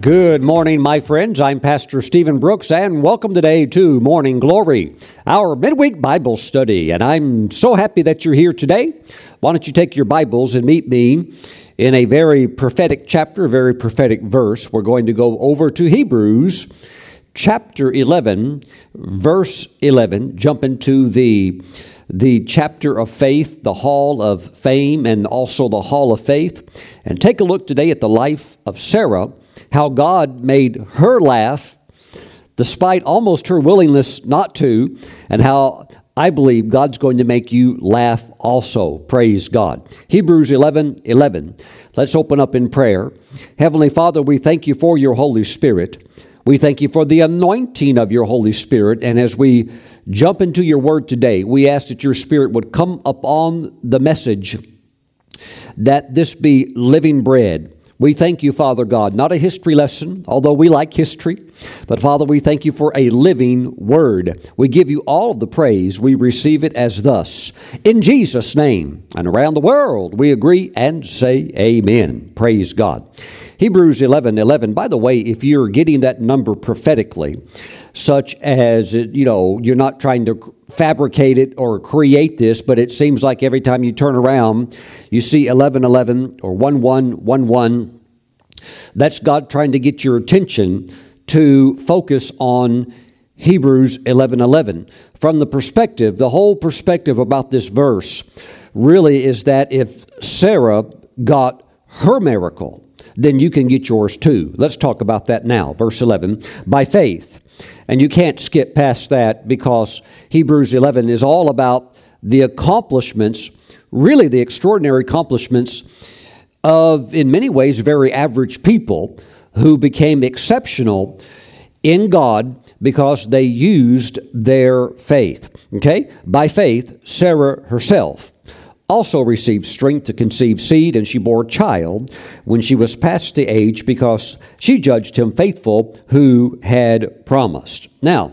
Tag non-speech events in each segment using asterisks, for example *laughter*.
Good morning, my friends. I'm Pastor Stephen Brooks, and welcome today to Morning Glory, our midweek Bible study. And I'm so happy that you're here today. Why don't you take your Bibles and meet me in a very prophetic chapter, a very prophetic verse? We're going to go over to Hebrews chapter 11, verse 11, jump into the the chapter of faith, the hall of fame, and also the hall of faith, and take a look today at the life of Sarah how God made her laugh despite almost her willingness not to, and how I believe God's going to make you laugh also. Praise God. Hebrews 11 11. Let's open up in prayer. Heavenly Father, we thank you for your Holy Spirit. We thank you for the anointing of your Holy Spirit. And as we jump into your word today, we ask that your Spirit would come upon the message, that this be living bread we thank you, Father God, not a history lesson, although we like history, but Father, we thank you for a living word. We give you all of the praise. We receive it as thus. In Jesus' name, and around the world, we agree and say amen. Praise God. Hebrews 11 11. By the way, if you're getting that number prophetically, such as, you know, you're not trying to fabricate it or create this, but it seems like every time you turn around, you see 11 11 or 1 1 1 1. That's God trying to get your attention to focus on Hebrews 11 11. From the perspective, the whole perspective about this verse really is that if Sarah got her miracle, then you can get yours too. Let's talk about that now. Verse 11. By faith. And you can't skip past that because Hebrews 11 is all about the accomplishments, really the extraordinary accomplishments of, in many ways, very average people who became exceptional in God because they used their faith. Okay? By faith, Sarah herself also received strength to conceive seed, and she bore a child when she was past the age because she judged him faithful who had promised. Now,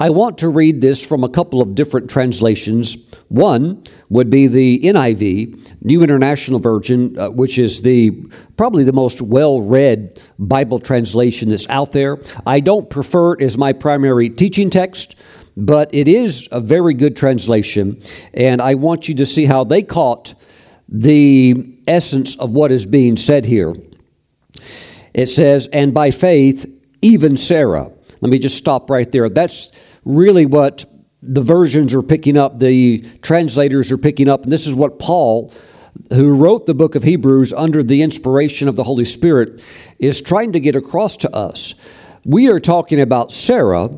I want to read this from a couple of different translations. One would be the NIV, New International Version, uh, which is the probably the most well-read Bible translation that's out there. I don't prefer it as my primary teaching text but it is a very good translation, and I want you to see how they caught the essence of what is being said here. It says, And by faith, even Sarah. Let me just stop right there. That's really what the versions are picking up, the translators are picking up, and this is what Paul who wrote the book of Hebrews under the inspiration of the Holy Spirit, is trying to get across to us. We are talking about Sarah,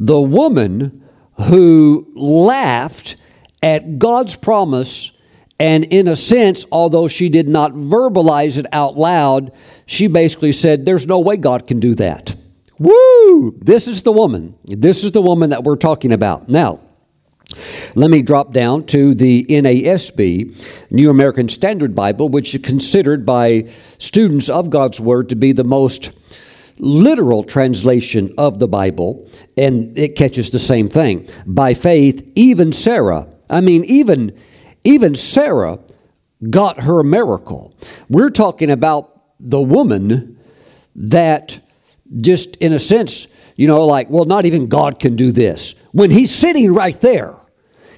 the woman who laughed at God's promise, and in a sense, although she did not verbalize it out loud, she basically said, There's no way God can do that. Woo! This is the woman. This is the woman that we're talking about. Now, let me drop down to the NASB, New American Standard Bible, which is considered by students of God's Word to be the most literal translation of the Bible, and it catches the same thing. By faith, even Sarah, I mean, even, even Sarah got her miracle. We're talking about the woman that just, in a sense, you know, like, well, not even God can do this. When he's sitting right there,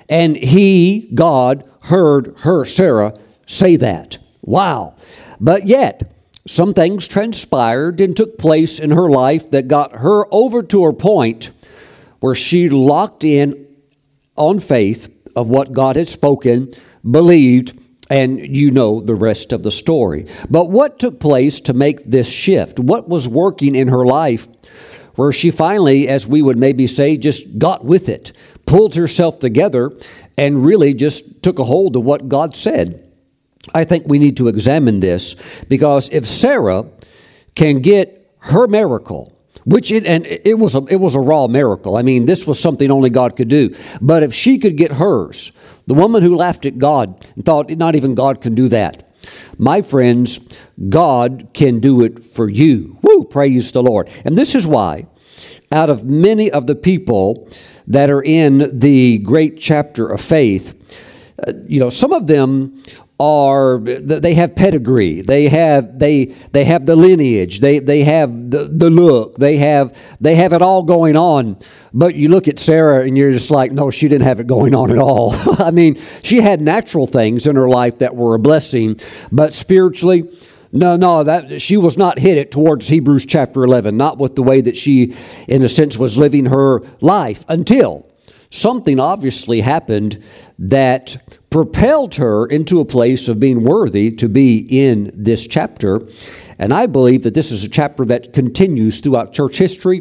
and he, God, heard her, Sarah, say that. Wow. But yet, some things transpired and took place in her life that got her over to her point where she locked in on faith of what God had spoken, believed, and you know the rest of the story. But what took place to make this shift? What was working in her life where she finally, as we would maybe say, just got with it, pulled herself together, and really just took a hold of what God said? I think we need to examine this because if Sarah can get her miracle, which it, and it was a it was a raw miracle. I mean, this was something only God could do. But if she could get hers, the woman who laughed at God and thought not even God can do that. My friends, God can do it for you. Woo, praise the Lord. And this is why out of many of the people that are in the great chapter of faith, uh, you know, some of them are they have pedigree. They have they they have the lineage. They they have the, the look. They have they have it all going on. But you look at Sarah and you're just like no she didn't have it going on at all. *laughs* I mean she had natural things in her life that were a blessing but spiritually no, no, that she was not headed towards Hebrews chapter 11, not with the way that she, in a sense, was living her life until something obviously happened that propelled her into a place of being worthy to be in this chapter. And I believe that this is a chapter that continues throughout church history.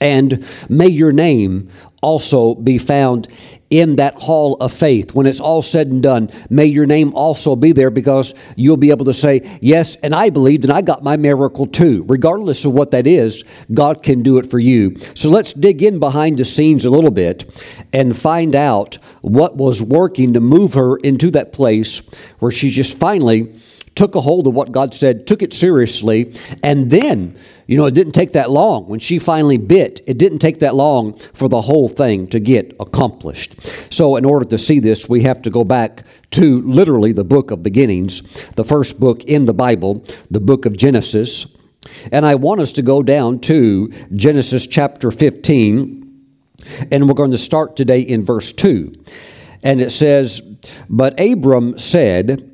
And may your name also be found in that hall of faith. When it's all said and done, may your name also be there because you'll be able to say, Yes, and I believed and I got my miracle too. Regardless of what that is, God can do it for you. So let's dig in behind the scenes a little bit and find out what was working to move her into that place where she just finally took a hold of what God said, took it seriously, and then you know, it didn't take that long. When she finally bit, it didn't take that long for the whole thing to get accomplished. So, in order to see this, we have to go back to literally the book of beginnings, the first book in the Bible, the book of Genesis. And I want us to go down to Genesis chapter 15, and we're going to start today in verse 2. And it says, But Abram said,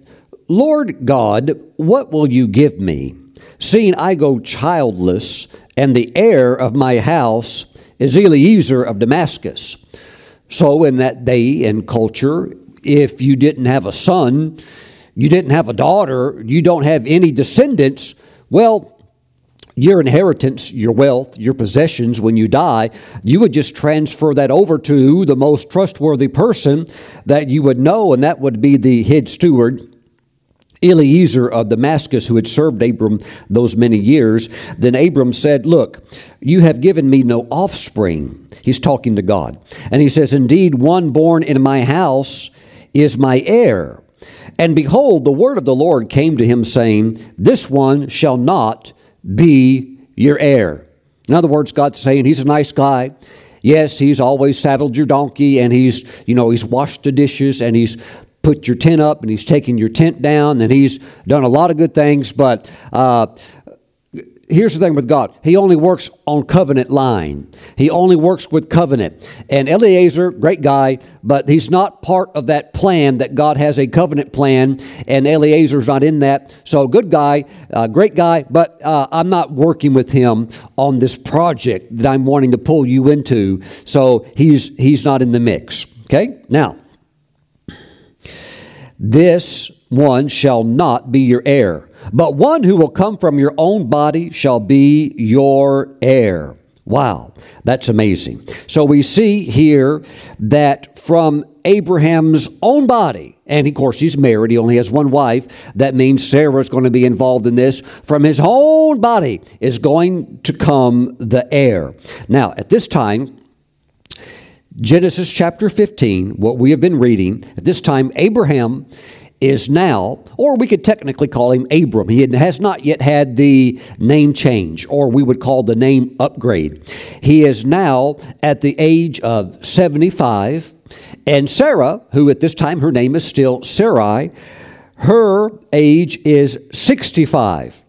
Lord God, what will you give me? Seeing I go childless, and the heir of my house is Eliezer of Damascus. So, in that day and culture, if you didn't have a son, you didn't have a daughter, you don't have any descendants, well, your inheritance, your wealth, your possessions when you die, you would just transfer that over to the most trustworthy person that you would know, and that would be the head steward Eliezer of Damascus, who had served Abram those many years, then Abram said, Look, you have given me no offspring. He's talking to God. And he says, Indeed, one born in my house is my heir. And behold, the word of the Lord came to him, saying, This one shall not be your heir. In other words, God's saying, He's a nice guy. Yes, he's always saddled your donkey and he's, you know, he's washed the dishes and he's put your tent up and he's taken your tent down and he's done a lot of good things but uh, here's the thing with god. He only works on covenant line. He only works with covenant. And eliezer great guy but he's not part of that plan that god has a covenant plan and eliezer's not in that. So good guy uh, great guy but uh, i'm not working with him on this project that i'm wanting to pull you into. So he's he's not in the mix. Okay? Now this one shall not be your heir, but one who will come from your own body shall be your heir. Wow, that's amazing. So we see here that from Abraham's own body, and of course he's married, he only has one wife, that means Sarah's going to be involved in this. From his own body is going to come the heir. Now, at this time, Genesis chapter 15, what we have been reading, at this time, Abraham is now, or we could technically call him Abram. He has not yet had the name change, or we would call the name upgrade. He is now at the age of 75, and Sarah, who at this time her name is still Sarai, her age is 65.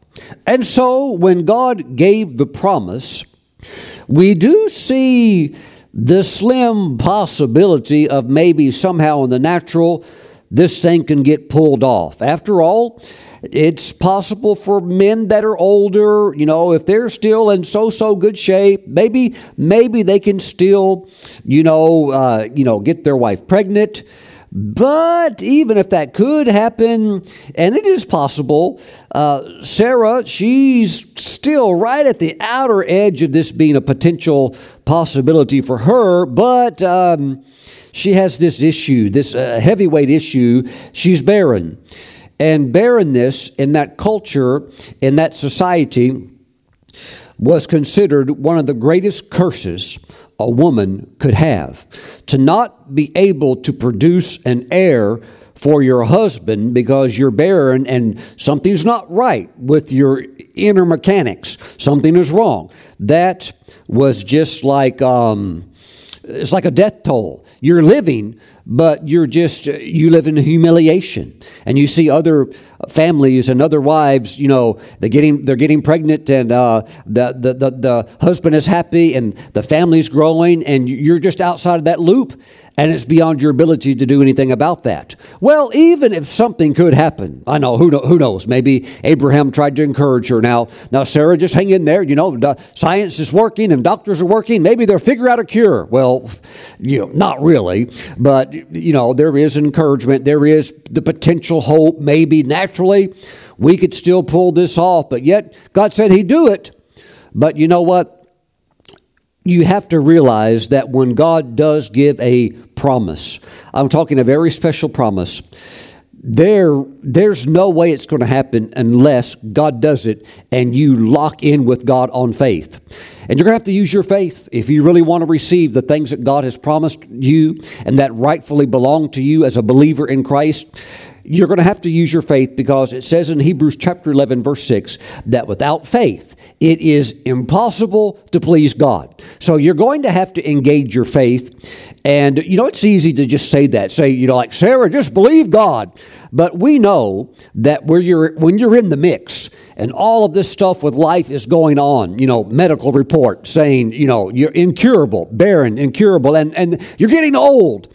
And so when God gave the promise, we do see the slim possibility of maybe somehow in the natural this thing can get pulled off. After all, it's possible for men that are older, you know, if they're still in so-so good shape, maybe maybe they can still, you know, uh, you know, get their wife pregnant. But even if that could happen, and it is possible, uh, Sarah, she's still right at the outer edge of this being a potential possibility for her, but um, she has this issue, this uh, heavyweight issue. She's barren. And barrenness in that culture, in that society, was considered one of the greatest curses a woman could have. To not be able to produce an heir for your husband because you're barren and something's not right with your inner mechanics, something is wrong. That was just like um, it's like a death toll. You're living, but you're just you live in humiliation. And you see other families and other wives you know they're getting they're getting pregnant and uh, the, the, the, the husband is happy and the family's growing and you're just outside of that loop and it's beyond your ability to do anything about that. Well, even if something could happen, I know who, know, who knows. Maybe Abraham tried to encourage her. Now, now, Sarah, just hang in there. You know, science is working and doctors are working. Maybe they'll figure out a cure. Well, you know, not really, but you know, there is encouragement. There is the potential hope. Maybe naturally, we could still pull this off. But yet, God said He'd do it. But you know what? You have to realize that when God does give a promise, I'm talking a very special promise, there, there's no way it's going to happen unless God does it and you lock in with God on faith. And you're going to have to use your faith if you really want to receive the things that God has promised you and that rightfully belong to you as a believer in Christ you're going to have to use your faith because it says in Hebrews chapter 11, verse 6, that without faith, it is impossible to please God. So you're going to have to engage your faith. And, you know, it's easy to just say that. Say, you know, like, Sarah, just believe God. But we know that where you're, when you're in the mix and all of this stuff with life is going on, you know, medical report saying, you know, you're incurable, barren, incurable, and, and you're getting old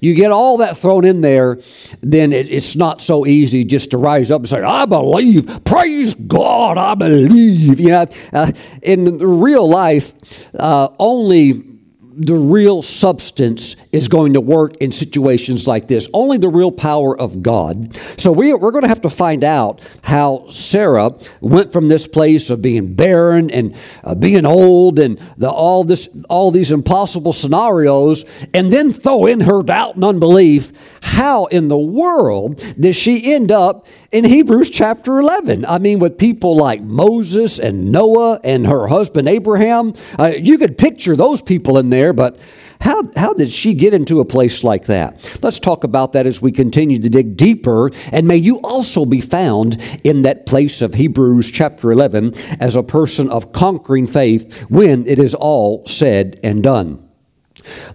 you get all that thrown in there, then it's not so easy just to rise up and say, I believe, praise God, I believe. You know, uh, in real life, uh, only the real substance is going to work in situations like this. Only the real power of God. So we, we're going to have to find out how Sarah went from this place of being barren and uh, being old and the, all this, all these impossible scenarios, and then throw in her doubt and unbelief. How in the world did she end up in Hebrews chapter 11? I mean, with people like Moses and Noah and her husband Abraham, uh, you could picture those people in there there, but how, how did she get into a place like that? Let's talk about that as we continue to dig deeper. And may you also be found in that place of Hebrews chapter 11 as a person of conquering faith when it is all said and done.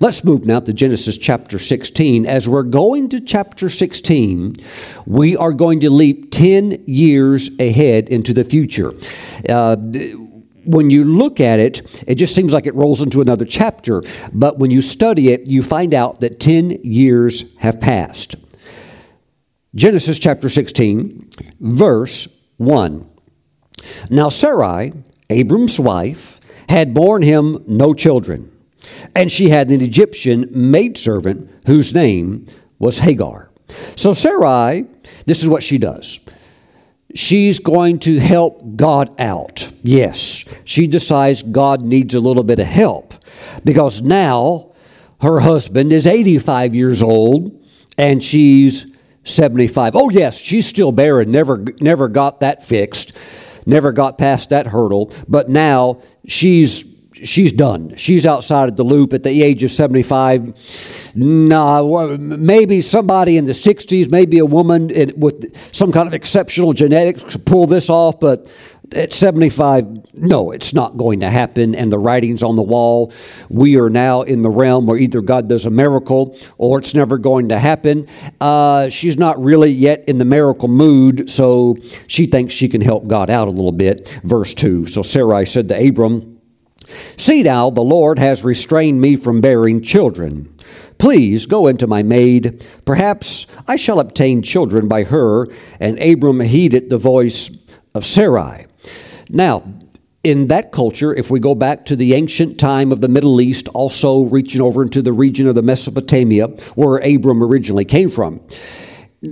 Let's move now to Genesis chapter 16. As we're going to chapter 16, we are going to leap 10 years ahead into the future. Uh, when you look at it, it just seems like it rolls into another chapter. But when you study it, you find out that 10 years have passed. Genesis chapter 16, verse 1. Now Sarai, Abram's wife, had borne him no children, and she had an Egyptian maidservant whose name was Hagar. So Sarai, this is what she does she's going to help God out. Yes, she decides God needs a little bit of help because now her husband is 85 years old and she's 75. Oh yes, she's still barren. Never never got that fixed. Never got past that hurdle, but now she's she's done. She's outside of the loop at the age of 75. Nah, maybe somebody in the 60s, maybe a woman with some kind of exceptional genetics could pull this off, but at 75, no, it's not going to happen. And the writing's on the wall. We are now in the realm where either God does a miracle or it's never going to happen. Uh, she's not really yet in the miracle mood, so she thinks she can help God out a little bit. Verse 2 So Sarai said to Abram, See now, the Lord has restrained me from bearing children. Please go into my maid. Perhaps I shall obtain children by her. And Abram heeded the voice of Sarai. Now, in that culture, if we go back to the ancient time of the Middle East, also reaching over into the region of the Mesopotamia, where Abram originally came from,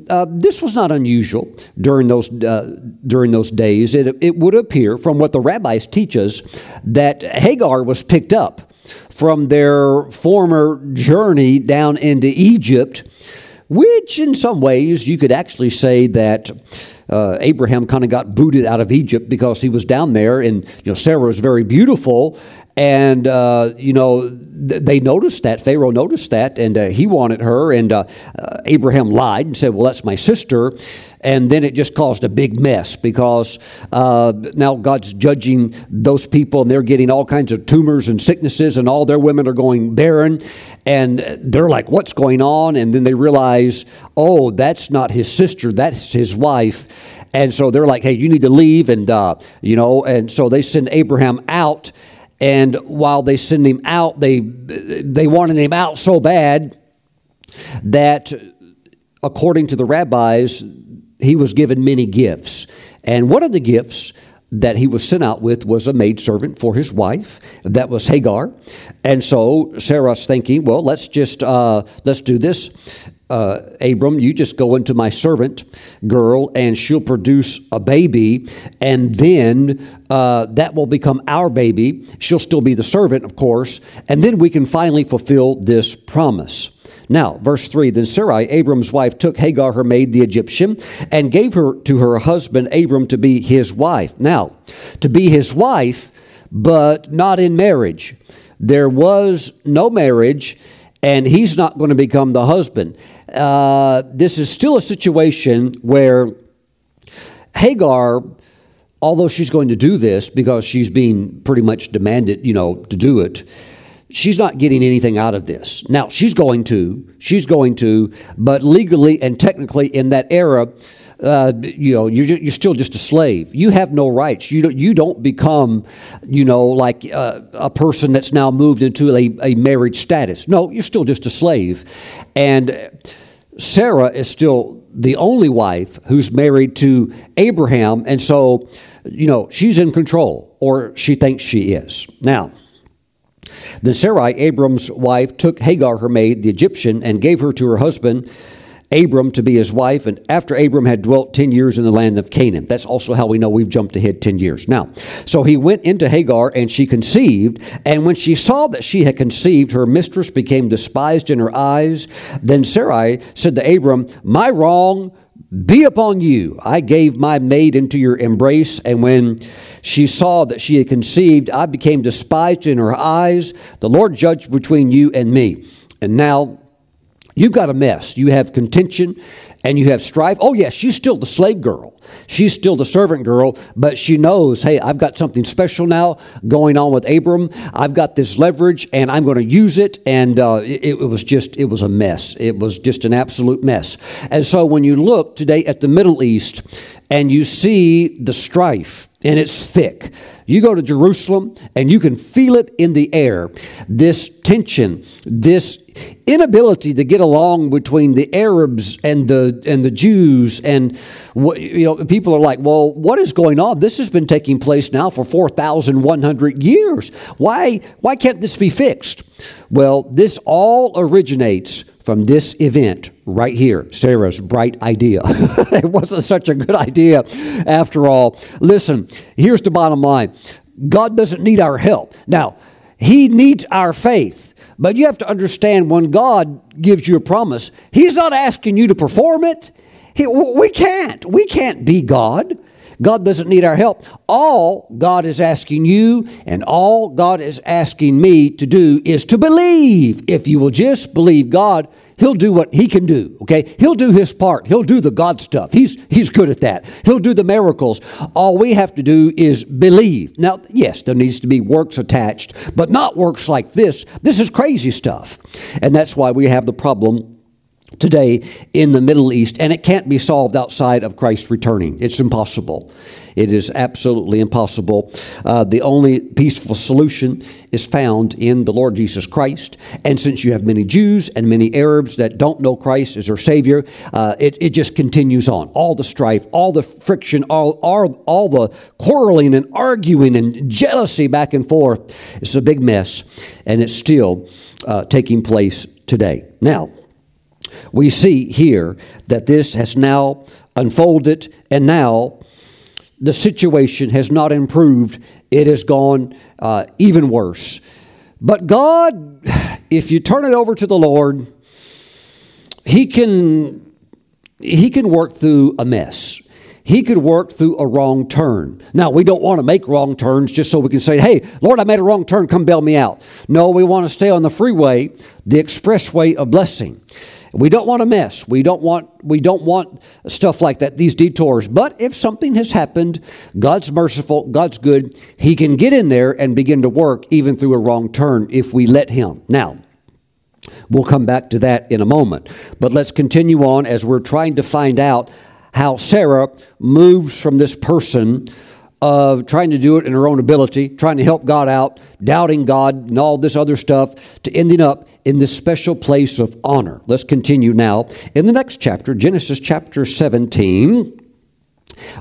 uh, this was not unusual during those uh, during those days. It, it would appear, from what the rabbis teach us, that Hagar was picked up from their former journey down into Egypt, which, in some ways, you could actually say that uh, Abraham kind of got booted out of Egypt because he was down there, and you know Sarah was very beautiful, And, uh, you know, th- they noticed that. Pharaoh noticed that, and uh, he wanted her. And uh, uh, Abraham lied and said, Well, that's my sister. And then it just caused a big mess because uh, now God's judging those people, and they're getting all kinds of tumors and sicknesses, and all their women are going barren. And they're like, What's going on? And then they realize, Oh, that's not his sister, that's his wife. And so they're like, hey, you need to leave. And, uh, you know, and so they send Abraham out. And while they send him out, they, they wanted him out so bad that, according to the rabbis, he was given many gifts. And one of the gifts that he was sent out with was a maidservant for his wife. That was Hagar. And so Sarah's thinking, well, let's just, uh, let's do this uh, Abram, you just go into my servant girl and she'll produce a baby, and then uh, that will become our baby. She'll still be the servant, of course, and then we can finally fulfill this promise. Now, verse 3 Then Sarai, Abram's wife, took Hagar, her maid, the Egyptian, and gave her to her husband Abram to be his wife. Now, to be his wife, but not in marriage. There was no marriage, and he's not going to become the husband uh, this is still a situation where Hagar, although she's going to do this because she's being pretty much demanded, you know, to do it, she's not getting anything out of this. Now, she's going to, she's going to, but legally and technically in that era, uh, you know, you're, you're still just a slave. You have no rights. You don't, you don't become, you know, like uh, a person that's now moved into a, a marriage status. No, you're still just a slave. And Sarah is still the only wife who's married to Abraham. And so, you know, she's in control, or she thinks she is. Now, then Sarai, Abram's wife, took Hagar, her maid, the Egyptian, and gave her to her husband Abram to be his wife, and after Abram had dwelt 10 years in the land of Canaan. That's also how we know we've jumped ahead 10 years. Now, so he went into Hagar, and she conceived, and when she saw that she had conceived, her mistress became despised in her eyes. Then Sarai said to Abram, My wrong be upon you. I gave my maid into your embrace, and when she saw that she had conceived, I became despised in her eyes. The Lord judged between you and me. And now You've got a mess. You have contention and you have strife. Oh, yes, she's still the slave girl. She's still the servant girl, but she knows, hey, I've got something special now going on with Abram. I've got this leverage and I'm going to use it. And uh, it, it was just, it was a mess. It was just an absolute mess. And so when you look today at the Middle East and you see the strife, and it's thick. You go to Jerusalem and you can feel it in the air. This tension, this inability to get along between the Arabs and the and the Jews and you know people are like, "Well, what is going on? This has been taking place now for 4100 years. Why why can't this be fixed?" Well, this all originates from this event right here, Sarah's bright idea. *laughs* it wasn't such a good idea after all. Listen, here's the bottom line God doesn't need our help. Now, He needs our faith. But you have to understand when God gives you a promise, He's not asking you to perform it. He, we can't. We can't be God. God doesn't need our help. All God is asking you and all God is asking me to do is to believe. If you will just believe God, He'll do what he can do, okay? He'll do his part. He'll do the God stuff. He's, he's good at that. He'll do the miracles. All we have to do is believe. Now, yes, there needs to be works attached, but not works like this. This is crazy stuff. And that's why we have the problem today in the Middle East, and it can't be solved outside of Christ returning. It's impossible. It is absolutely impossible. Uh, the only peaceful solution is found in the Lord Jesus Christ. And since you have many Jews and many Arabs that don't know Christ as their Savior, uh, it, it just continues on. All the strife, all the friction, all, all, all the quarreling and arguing and jealousy back and forth. It's a big mess, and it's still uh, taking place today. Now, we see here that this has now unfolded, and now the situation has not improved, it has gone uh, even worse. But God, if you turn it over to the Lord, He can, he can work through a mess. he could work through a wrong turn. Now, we don't want to make wrong turns just so we can say, hey, Lord, I made a wrong turn, come bail me out. No, we want to stay on the freeway, the expressway of blessing. We don't want to mess. We don't want we don't want stuff like that, these detours. But if something has happened, God's merciful, God's good, he can get in there and begin to work even through a wrong turn if we let him. Now, we'll come back to that in a moment. But let's continue on as we're trying to find out how Sarah moves from this person of trying to do it in her own ability, trying to help God out, doubting God, and all this other stuff, to ending up in this special place of honor. Let's continue now in the next chapter, Genesis chapter 17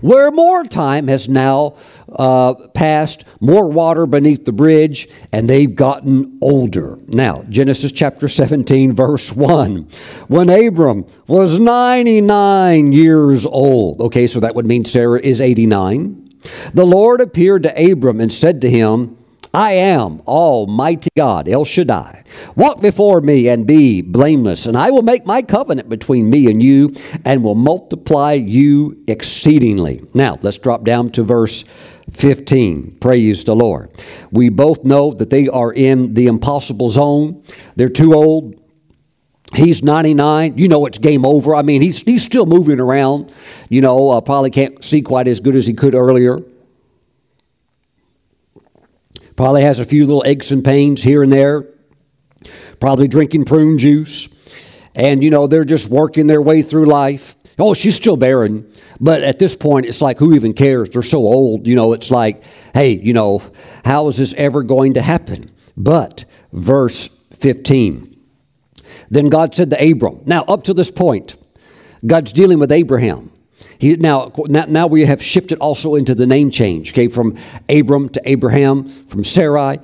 where more time has now uh, passed, more water beneath the bridge, and they've gotten older. Now, Genesis chapter 17, verse 1. When Abram was 99 years old, okay, so that would mean Sarah is 89. The Lord appeared to Abram and said to him, I am Almighty God, El Shaddai. Walk before me and be blameless, and I will make my covenant between me and you and will multiply you exceedingly. Now, let's drop down to verse 15. Praise the Lord. We both know that they are in the impossible zone. They're too old. He's 99. You know it's game over. I mean, he's, he's still moving around. You know, uh, probably can't see quite as good as he could earlier. Probably has a few little aches and pains here and there. Probably drinking prune juice. And, you know, they're just working their way through life. Oh, she's still barren. But at this point, it's like, who even cares? They're so old. You know, it's like, hey, you know, how is this ever going to happen? But, verse 15. Then God said to Abram, now up to this point, God's dealing with Abraham. He, now, now we have shifted also into the name change, okay, from Abram to Abraham, from Sarai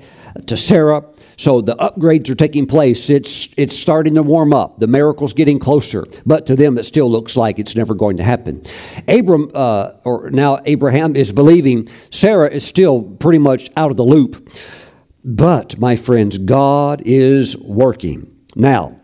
to Sarah. So the upgrades are taking place. It's, it's starting to warm up. The miracle's getting closer. But to them, it still looks like it's never going to happen. Abram, uh, or now Abraham, is believing. Sarah is still pretty much out of the loop. But, my friends, God is working. Now,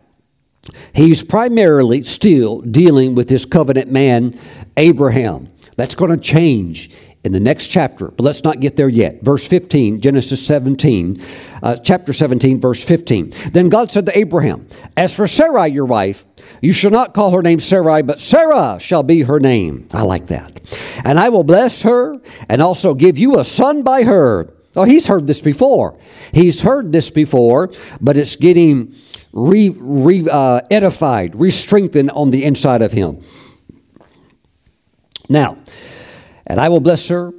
He's primarily still dealing with his covenant man, Abraham. That's going to change in the next chapter, but let's not get there yet. Verse 15, Genesis 17, uh, chapter 17, verse 15. Then God said to Abraham, As for Sarai, your wife, you shall not call her name Sarai, but Sarah shall be her name. I like that. And I will bless her and also give you a son by her. Oh, he's heard this before. He's heard this before, but it's getting re, re uh, edified, re strengthened on the inside of him. Now, and I will bless her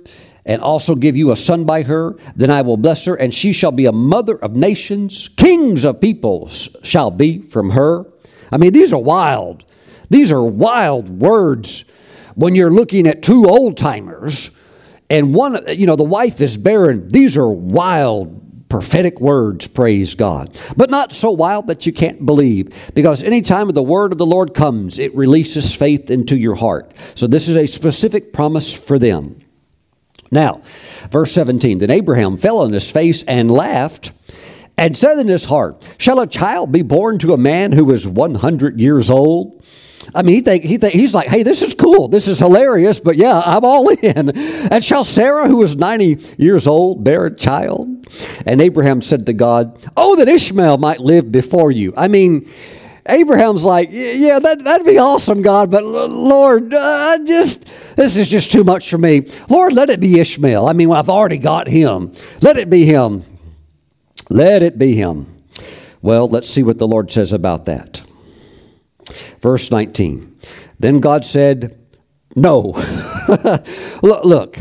and also give you a son by her. Then I will bless her, and she shall be a mother of nations. Kings of peoples shall be from her. I mean, these are wild. These are wild words when you're looking at two old timers and one, you know, the wife is barren. These are wild prophetic words, praise God. But not so wild that you can't believe, because anytime the word of the Lord comes, it releases faith into your heart. So this is a specific promise for them. Now, verse 17 Then Abraham fell on his face and laughed and said in his heart, Shall a child be born to a man who is 100 years old? I mean, he think, he think, he's like, hey, this is cool. This is hilarious, but yeah, I'm all *laughs* in. And shall Sarah, who was 90 years old, bear a child? And Abraham said to God, oh, that Ishmael might live before you. I mean, Abraham's like, yeah, that, that'd be awesome, God, but Lord, uh, just, this is just too much for me. Lord, let it be Ishmael. I mean, I've already got him. Let it be him. Let it be him. Well, let's see what the Lord says about that. Verse 19. Then God said, No. *laughs* look, look,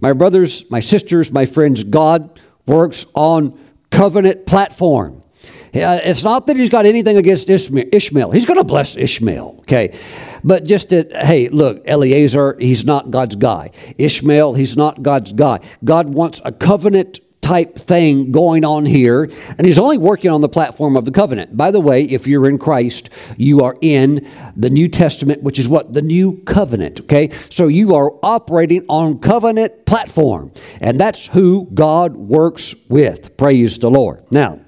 my brothers, my sisters, my friends, God works on covenant platform. It's not that he's got anything against Ishmael. He's going to bless Ishmael, okay? But just that, hey, look, Eliezer, he's not God's guy. Ishmael, he's not God's guy. God wants a covenant type thing going on here, and he's only working on the platform of the covenant. By the way, if you're in Christ, you are in the New Testament, which is what? The new covenant, okay? So you are operating on covenant platform, and that's who God works with. Praise the Lord. Now,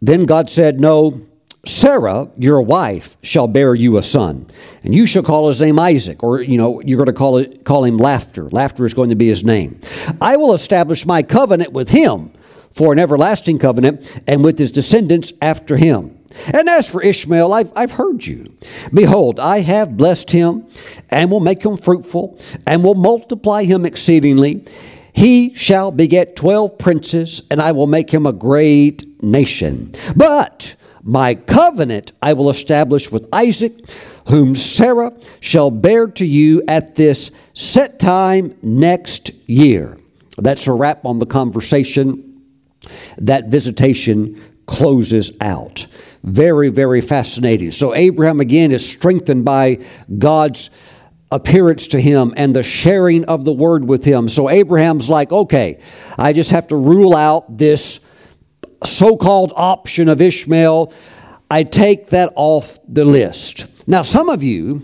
then God said, No, Sarah, your wife, shall bear you a son, and you shall call his name Isaac, or you know, you're going to call it call him laughter. Laughter is going to be his name. I will establish my covenant with him for an everlasting covenant, and with his descendants after him. And as for Ishmael, I've, I've heard you. Behold, I have blessed him, and will make him fruitful, and will multiply him exceedingly. He shall beget twelve princes, and I will make him a great nation. But my covenant I will establish with Isaac, whom Sarah shall bear to you at this set time next year. That's a wrap on the conversation. That visitation closes out. Very, very fascinating. So, Abraham again is strengthened by God's appearance to him and the sharing of the word with him. So, Abraham's like, okay, I just have to rule out this so called option of Ishmael, I take that off the list. Now, some of you,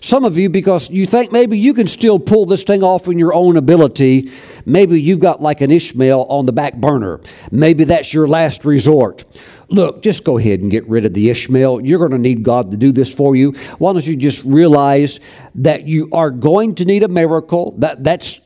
some of you, because you think maybe you can still pull this thing off in your own ability, maybe you've got like an Ishmael on the back burner. Maybe that's your last resort. Look, just go ahead and get rid of the Ishmael. You're going to need God to do this for you. Why don't you just realize that you are going to need a miracle? That, that's,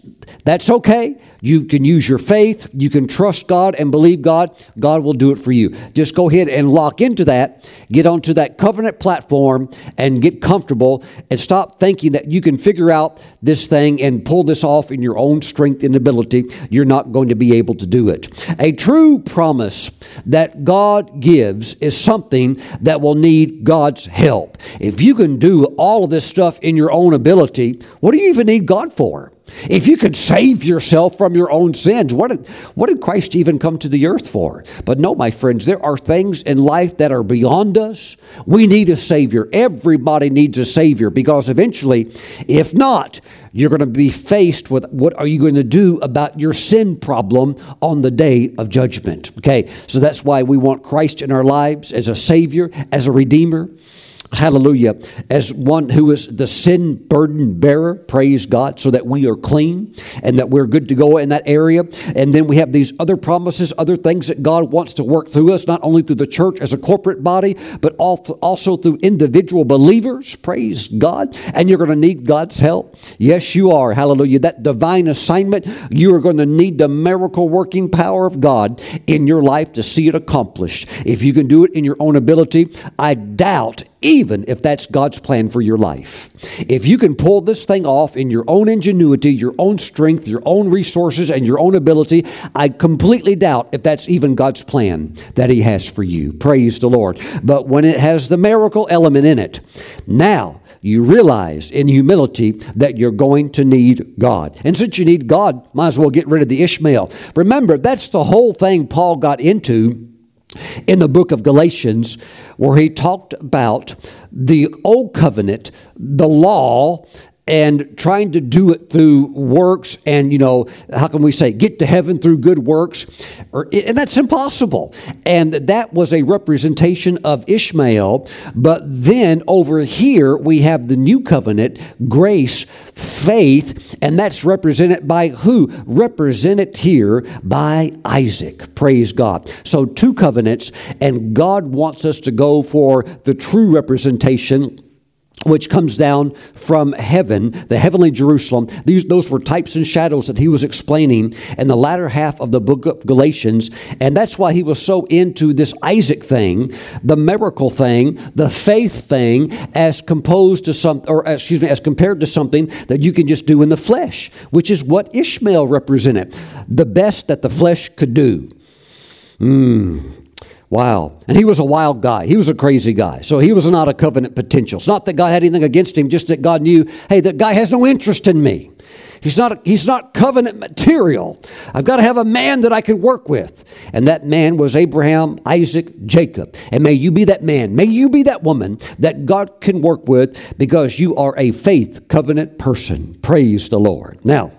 that's okay. You can use your faith. You can trust God and believe God. God will do it for you. Just go ahead and lock into that. Get onto that covenant platform and get comfortable and stop thinking that you can figure out this thing and pull this off in your own strength and ability. You're not going to be able to do it. A true promise that God gives is something that will need God's help. If you can do all of this stuff in your own ability, what do you even need God for? If you could save yourself from your own sins, what did, what did Christ even come to the earth for? But no, my friends, there are things in life that are beyond us. We need a Savior. Everybody needs a Savior because eventually, if not, you're going to be faced with what are you going to do about your sin problem on the day of judgment. Okay, so that's why we want Christ in our lives as a Savior, as a Redeemer hallelujah, as one who is the sin burden bearer, praise God, so that we are clean and that we're good to go in that area. And then we have these other promises, other things that God wants to work through us, not only through the church as a corporate body, but also through individual believers, praise God. And you're going to need God's help. Yes, you are, hallelujah. That divine assignment, you are going to need the miracle working power of God in your life to see it accomplished. If you can do it in your own ability, I doubt even if that's God's plan for your life. If you can pull this thing off in your own ingenuity, your own strength, your own resources, and your own ability, I completely doubt if that's even God's plan that He has for you. Praise the Lord. But when it has the miracle element in it, now you realize in humility that you're going to need God. And since you need God, might as well get rid of the Ishmael. Remember, that's the whole thing Paul got into in the book of Galatians, where he talked about the old covenant, the law, and trying to do it through works and you know how can we say get to heaven through good works or, and that's impossible. And that was a representation of ishmael. But then over here we have the new covenant grace faith and that's represented by who? Represented here by isaac. Praise god. So two covenants and god wants us to go for the true representation which comes down from heaven, the heavenly Jerusalem. These, those were types and shadows that he was explaining in the latter half of the book of Galatians. And that's why he was so into this Isaac thing, the miracle thing, the faith thing, as composed to some, or excuse me, as compared to something that you can just do in the flesh, which is what Ishmael represented, the best that the flesh could do. Hmm. Wow. And he was a wild guy. He was a crazy guy. So he was not a covenant potential. It's not that God had anything against him, just that God knew, hey, that guy has no interest in me. He's not, he's not covenant material. I've got to have a man that I can work with. And that man was Abraham, Isaac, Jacob. And may you be that man. May you be that woman that God can work with because you are a faith covenant person. Praise the Lord. Now,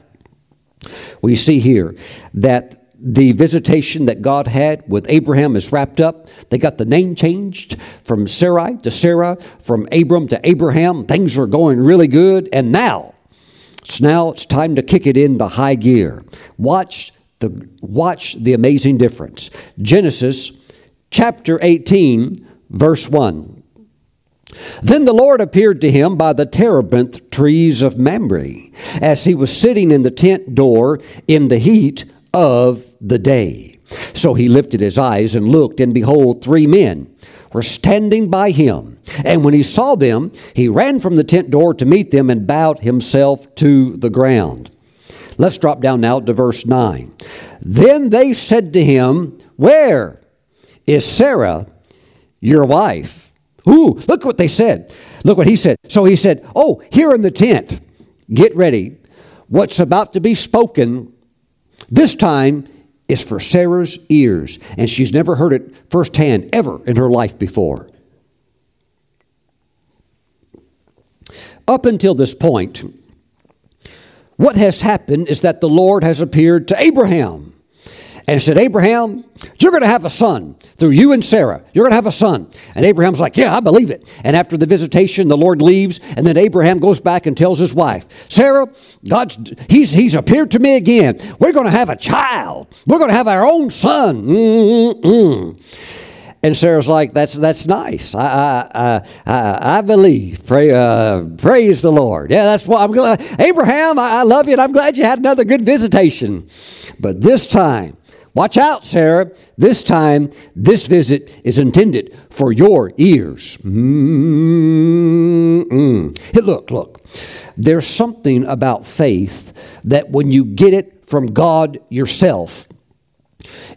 we see here that the visitation that God had with Abraham is wrapped up. They got the name changed from Sarai to Sarah, from Abram to Abraham. Things are going really good. And now, it's now it's time to kick it into high gear. Watch the watch the amazing difference. Genesis chapter 18 verse 1. Then the Lord appeared to him by the terebinth trees of Mamre, as he was sitting in the tent door in the heat of the day. So he lifted his eyes and looked, and behold, three men were standing by him. And when he saw them, he ran from the tent door to meet them and bowed himself to the ground. Let's drop down now to verse 9. Then they said to him, Where is Sarah, your wife? Ooh, look what they said. Look what he said. So he said, Oh, here in the tent, get ready. What's about to be spoken this time is for Sarah's ears, and she's never heard it firsthand ever in her life before. Up until this point, what has happened is that the Lord has appeared to Abraham and said, Abraham, you're going to have a son through you and Sarah. You're going to have a son. And Abraham's like, Yeah, I believe it. And after the visitation, the Lord leaves, and then Abraham goes back and tells his wife, Sarah, God's he's he's appeared to me again. We're going to have a child. We're going to have our own son. Mm-mm. And Sarah's like, "That's that's nice. I I I, I believe. Pray, uh, praise the Lord. Yeah, that's what I'm glad. Abraham, I, I love you, and I'm glad you had another good visitation. But this time, Watch out, Sarah. This time, this visit is intended for your ears. Mm-mm. Hey, look, look. There's something about faith that when you get it from God yourself,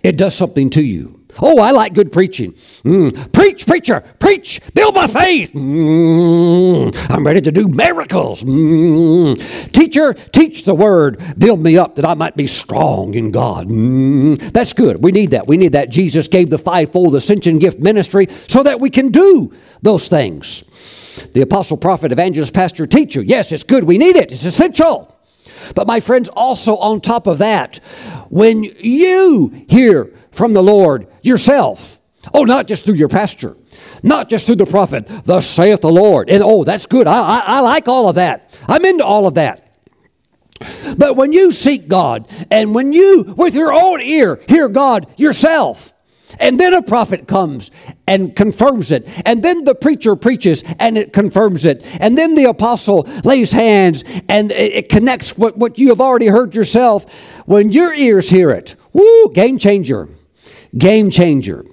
it does something to you. Oh, I like good preaching. Mm. Preach, preacher, preach, build my faith. Mm. I'm ready to do miracles. Mm. Teacher, teach the word, build me up that I might be strong in God. Mm. That's good. We need that. We need that. Jesus gave the fivefold ascension gift ministry so that we can do those things. The apostle, prophet, evangelist, pastor, teacher. Yes, it's good. We need it. It's essential. But my friends, also on top of that, when you hear from the Lord yourself. Oh, not just through your pastor, not just through the prophet, thus saith the Lord. And oh, that's good. I, I, I like all of that. I'm into all of that. But when you seek God and when you, with your own ear, hear God yourself, and then a prophet comes and confirms it. And then the preacher preaches and it confirms it. And then the apostle lays hands and it connects what, what you have already heard yourself. When your ears hear it, woo, game changer. Game changer.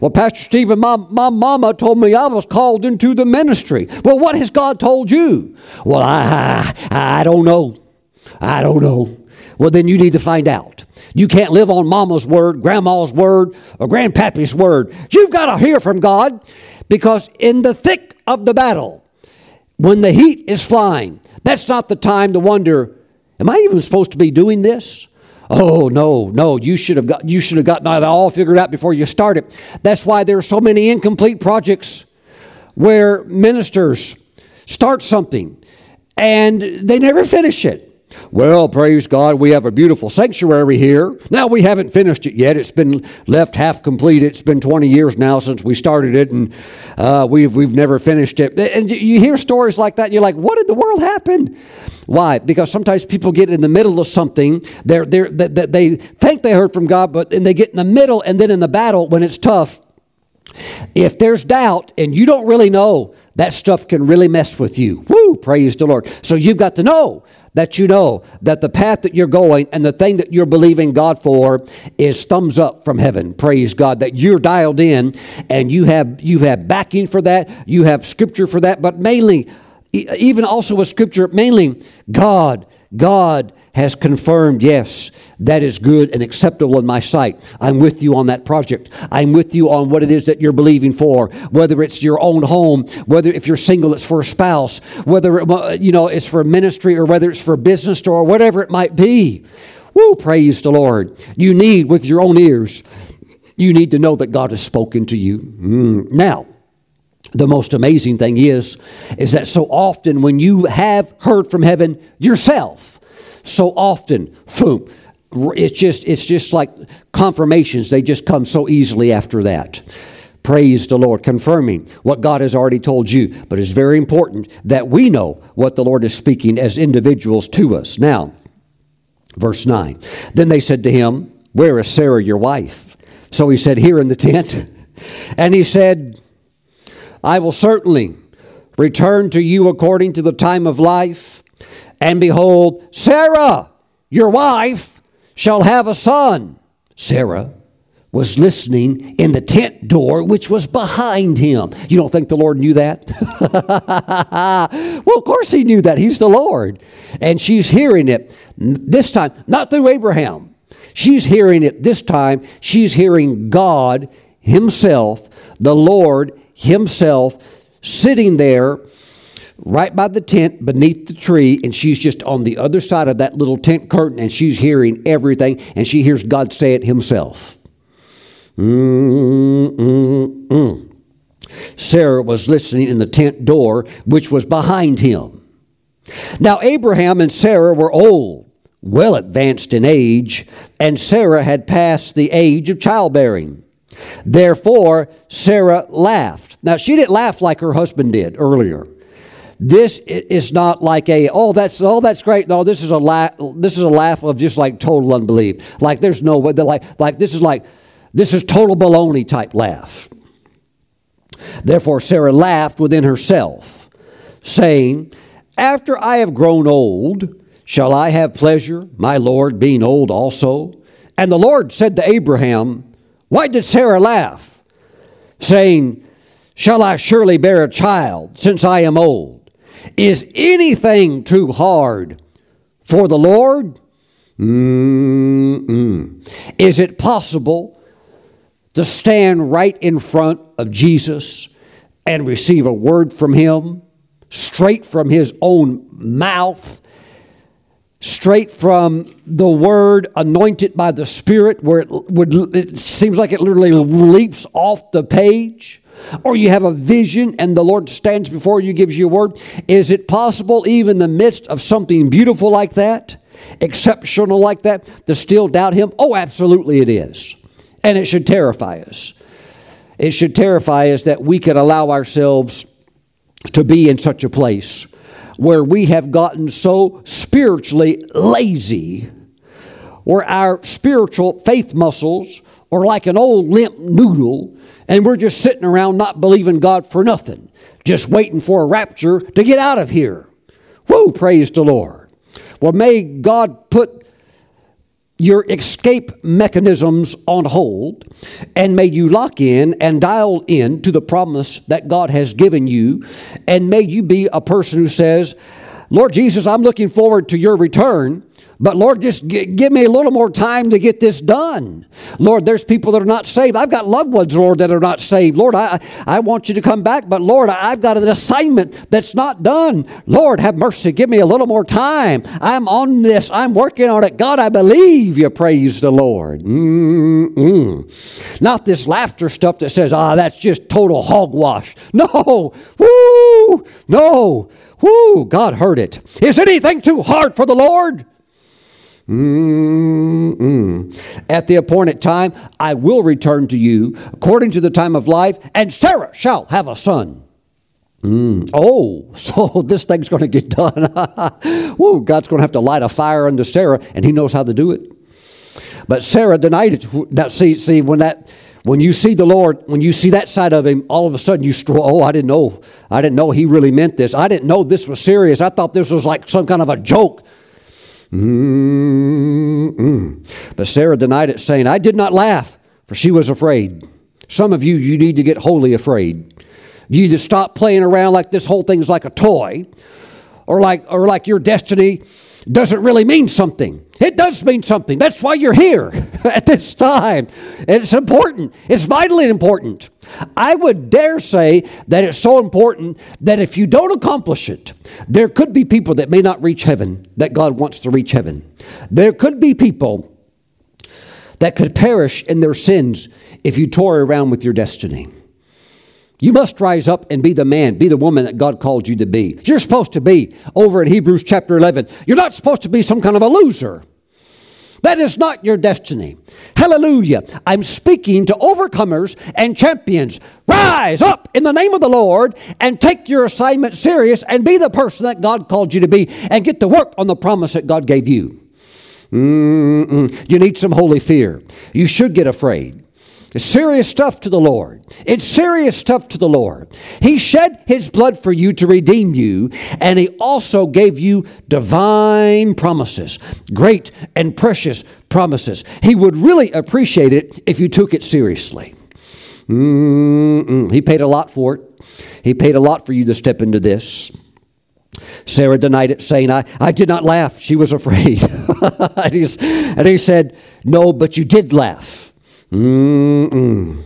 Well, Pastor Stephen, my, my mama told me I was called into the ministry. Well, what has God told you? Well, I, I, I don't know. I don't know. Well, then you need to find out. You can't live on mama's word, grandma's word, or grandpappy's word. You've got to hear from God because in the thick of the battle, when the heat is flying, that's not the time to wonder, am I even supposed to be doing this? Oh no, no, you should have got you should have gotten that all figured out before you started. That's why there are so many incomplete projects where ministers start something and they never finish it. Well, praise God, we have a beautiful sanctuary here. Now, we haven't finished it yet. It's been left half complete. It's been 20 years now since we started it, and uh, we've, we've never finished it. And you hear stories like that, and you're like, what in the world happened? Why? Because sometimes people get in the middle of something. They're, they're, they, they think they heard from God, but and they get in the middle, and then in the battle, when it's tough, if there's doubt and you don't really know, that stuff can really mess with you. Woo, praise the Lord. So you've got to know that you know that the path that you're going and the thing that you're believing God for is thumbs up from heaven. Praise God that you're dialed in and you have you have backing for that, you have scripture for that, but mainly even also with scripture mainly God God has confirmed, yes, that is good and acceptable in my sight. I'm with you on that project. I'm with you on what it is that you're believing for, whether it's your own home, whether if you're single, it's for a spouse, whether it, you know it's for ministry or whether it's for business or whatever it might be. Woo, praise the Lord. You need with your own ears, you need to know that God has spoken to you. Mm. Now, the most amazing thing is is that so often when you have heard from heaven yourself so often. Boom it's just it's just like confirmations. They just come so easily after that. Praise the lord. Confirming what god has already told you. But it's very important that we know what the lord is speaking as individuals to us. Now verse 9 then they said to him where is sarah your wife? So he said here in the tent. *laughs* And he said I will certainly return to you according to the time of life. And behold, Sarah, your wife, shall have a son. Sarah was listening in the tent door, which was behind him. You don't think the Lord knew that? *laughs* well, of course he knew that. He's the Lord. And she's hearing it this time, not through Abraham. She's hearing it this time. She's hearing God Himself, the Lord Himself, sitting there right by the tent beneath the tree, and she's just on the other side of that little tent curtain, and she's hearing everything, and she hears God say it Himself. Mm-mm-mm. Sarah was listening in the tent door, which was behind him. Now, Abraham and Sarah were old, well advanced in age, and Sarah had passed the age of childbearing. Therefore, Sarah laughed. Now, she didn't laugh like her husband did earlier. This is not like a oh that's oh that's great. No, this is a laugh. This is a laugh of just like total unbelief. Like there's no way. Like like this is like this is total baloney type laugh. Therefore, Sarah laughed within herself, saying, After I have grown old, shall I have pleasure, my Lord being old also? And the Lord said to Abraham, Why did Sarah laugh? Saying, Shall I surely bear a child, since I am old? Is anything too hard for the Lord? Mm-mm. Is it possible to stand right in front of Jesus and receive a word from Him, straight from His own mouth, straight from the Word anointed by the Spirit, where it, would, it seems like it literally leaps off the page. Or you have a vision and the Lord stands before you, gives you a word. Is it possible, even in the midst of something beautiful like that, exceptional like that, to still doubt Him? Oh, absolutely it is. And it should terrify us. It should terrify us that we could allow ourselves to be in such a place where we have gotten so spiritually lazy, where our spiritual faith muscles are like an old limp noodle, and we're just sitting around not believing God for nothing, just waiting for a rapture to get out of here. Whoa, praise the Lord. Well, may God put your escape mechanisms on hold and may you lock in and dial in to the promise that God has given you and may you be a person who says Lord Jesus I'm looking forward to your return but Lord, just g- give me a little more time to get this done. Lord, there's people that are not saved. I've got loved ones, Lord, that are not saved. Lord, I, I want you to come back, but Lord, I've got an assignment that's not done. Lord, have mercy. Give me a little more time. I'm on this. I'm working on it. God, I believe you. Praise the Lord. Mm-mm. Not this laughter stuff that says, ah, that's just total hogwash. No. Woo. No. Woo. God heard it. Is anything too hard for the Lord? Mm-mm. At the appointed time, I will return to you according to the time of life, and Sarah shall have a son. Mm. Oh, *laughs* so this thing's going to get done. *laughs* Whoa, God's going to have to light a fire under Sarah, and He knows how to do it. But Sarah denied it. Now, see, see, when that, when you see the Lord, when you see that side of Him, all of a sudden you stroll. Oh, I didn't know. I didn't know He really meant this. I didn't know this was serious. I thought this was like some kind of a joke. Mm-mm. But Sarah denied it, saying, I did not laugh, for she was afraid. Some of you, you need to get wholly afraid. You need to stop playing around like this whole thing's like a toy, or like, or like your destiny doesn't really mean something. It does mean something. That's why you're here *laughs* at this time. It's important. It's vitally important. I would dare say that it's so important that if you don't accomplish it, there could be people that may not reach heaven that God wants to reach heaven. There could be people that could perish in their sins if you tore around with your destiny. You must rise up and be the man, be the woman that God called you to be. You're supposed to be over in Hebrews chapter 11. You're not supposed to be some kind of a loser. That is not your destiny. Hallelujah. I'm speaking to overcomers and champions. Rise up in the name of the Lord and take your assignment serious and be the person that God called you to be and get to work on the promise that God gave you. Mm-mm. You need some holy fear. You should get afraid. It's serious stuff to the Lord. It's serious stuff to the Lord. He shed his blood for you to redeem you, and he also gave you divine promises, great and precious promises. He would really appreciate it if you took it seriously. Mm-mm. He paid a lot for it. He paid a lot for you to step into this. Sarah denied it, saying, I, I did not laugh. She was afraid. *laughs* and, and he said, No, but you did laugh. Mm-mm.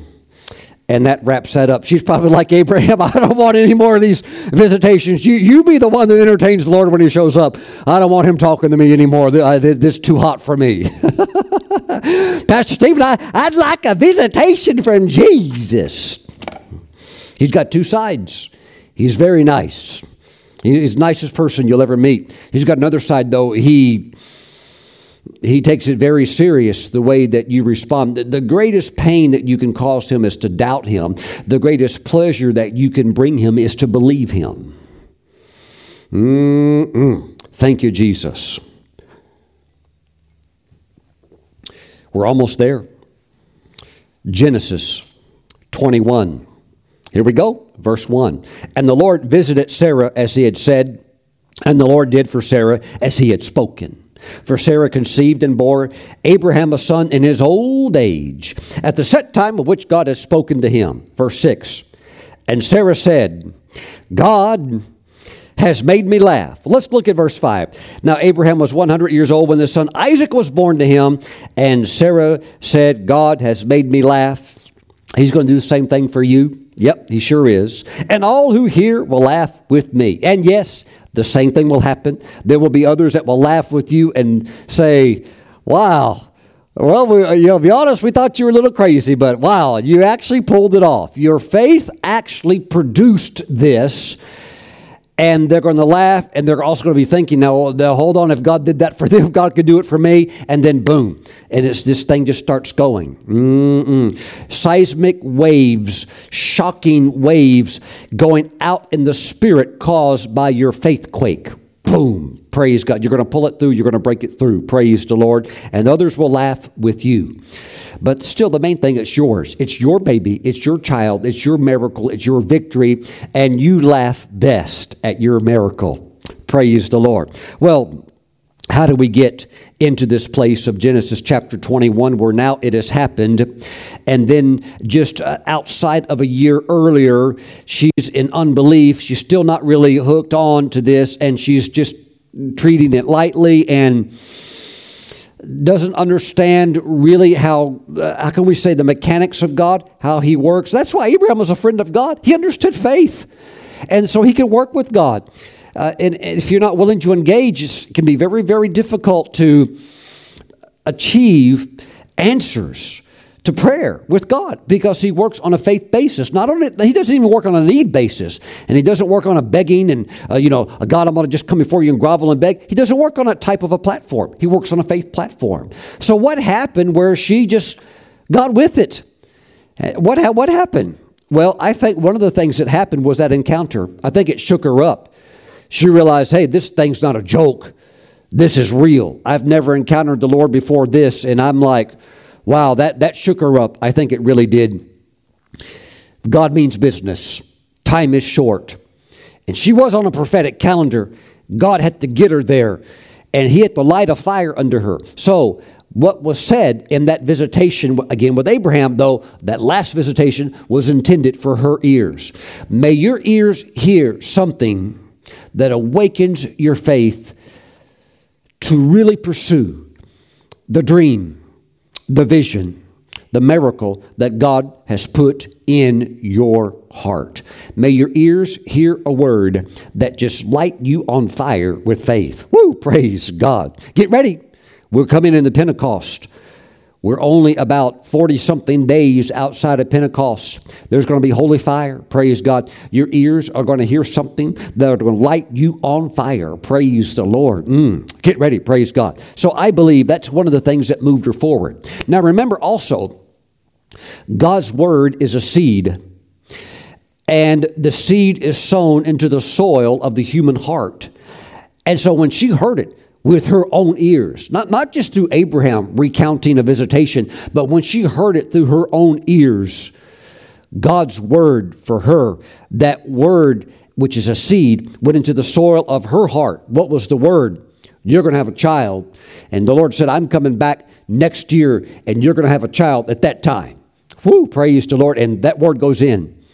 And that wraps that up. She's probably like Abraham. *laughs* I don't want any more of these visitations. You, you be the one that entertains the Lord when He shows up. I don't want Him talking to me anymore. Uh, this is too hot for me. *laughs* Pastor Stephen, I, I'd like a visitation from Jesus. He's got two sides. He's very nice. He's the nicest person you'll ever meet. He's got another side, though. He he takes it very serious the way that you respond. The greatest pain that you can cause him is to doubt him. The greatest pleasure that you can bring him is to believe him. Mm-mm. Thank you, Jesus. We're almost there. Genesis 21. Here we go, verse 1. And the Lord visited Sarah as he had said, and the Lord did for Sarah as he had spoken. For Sarah conceived and bore Abraham a son in his old age, at the set time of which God has spoken to him. Verse 6 And Sarah said, God has made me laugh. Let's look at verse 5. Now, Abraham was 100 years old when the son Isaac was born to him, and Sarah said, God has made me laugh. He's going to do the same thing for you. Yep, he sure is. And all who hear will laugh with me. And yes, the same thing will happen. There will be others that will laugh with you and say, Wow, well, we, you know, be honest, we thought you were a little crazy, but wow, you actually pulled it off. Your faith actually produced this and they're going to laugh and they're also going to be thinking now hold on if god did that for *laughs* them god could do it for me. And then boom and it's this thing just starts going. Mm-mm. seismic waves shocking waves going out in the spirit caused by your faith quake. Boom praise god you're going to pull it through you're going to break it through praise the lord and others will laugh with you but still, the main thing is yours. It's your baby, it's your child, it's your miracle, it's your victory, and you laugh best at your miracle. Praise the Lord. Well, how do we get into this place of Genesis chapter 21 where now it has happened? And then just uh, outside of a year earlier, she's in unbelief. She's still not really hooked on to this and she's just treating it lightly and doesn't understand really how uh, how can we say the mechanics of God, how he works. That's why Abraham was a friend of God. He understood faith. And so he can work with God. Uh, and, and if you're not willing to engage, it can be very, very difficult to achieve answers to prayer with God because he works on a faith basis. Not on he doesn't even work on a need basis, and he doesn't work on a begging and uh, you know, God, I'm going to just come before you and grovel and beg. He doesn't work on that type of a platform. He works on a faith platform. So what happened where she just got with it? Uh, what what happened? Well, I think one of the things that happened was that encounter. I think it shook her up. She realized, hey, this thing's not a joke. This is real. I've never encountered the Lord before this, and I'm like Wow, that, that shook her up. I think it really did. God means business. Time is short. And she was on a prophetic calendar. God had to get her there, and He had to light a fire under her. So, what was said in that visitation, again with Abraham, though, that last visitation was intended for her ears. May your ears hear something that awakens your faith to really pursue the dream the vision, the miracle that God has put in your heart. May your ears hear a word that just light you on fire with faith. Woo, praise God. Get ready. We're coming in the Pentecost. We're only about 40 something days outside of Pentecost. There's going to be holy fire. Praise God. Your ears are going to hear something that are going to light you on fire. Praise the Lord. Mm. Get ready. Praise God. So I believe that's one of the things that moved her forward. Now remember also, God's word is a seed. And the seed is sown into the soil of the human heart. And so when she heard it, with her own ears. Not, not just through Abraham recounting a visitation, but when she heard it through her own ears, God's word for her, that word, which is a seed, went into the soil of her heart. What was the word? You're going to have a child. And the Lord said, I'm coming back next year, and you're going to have a child at that time. Whoo, praise the Lord. And that word goes in.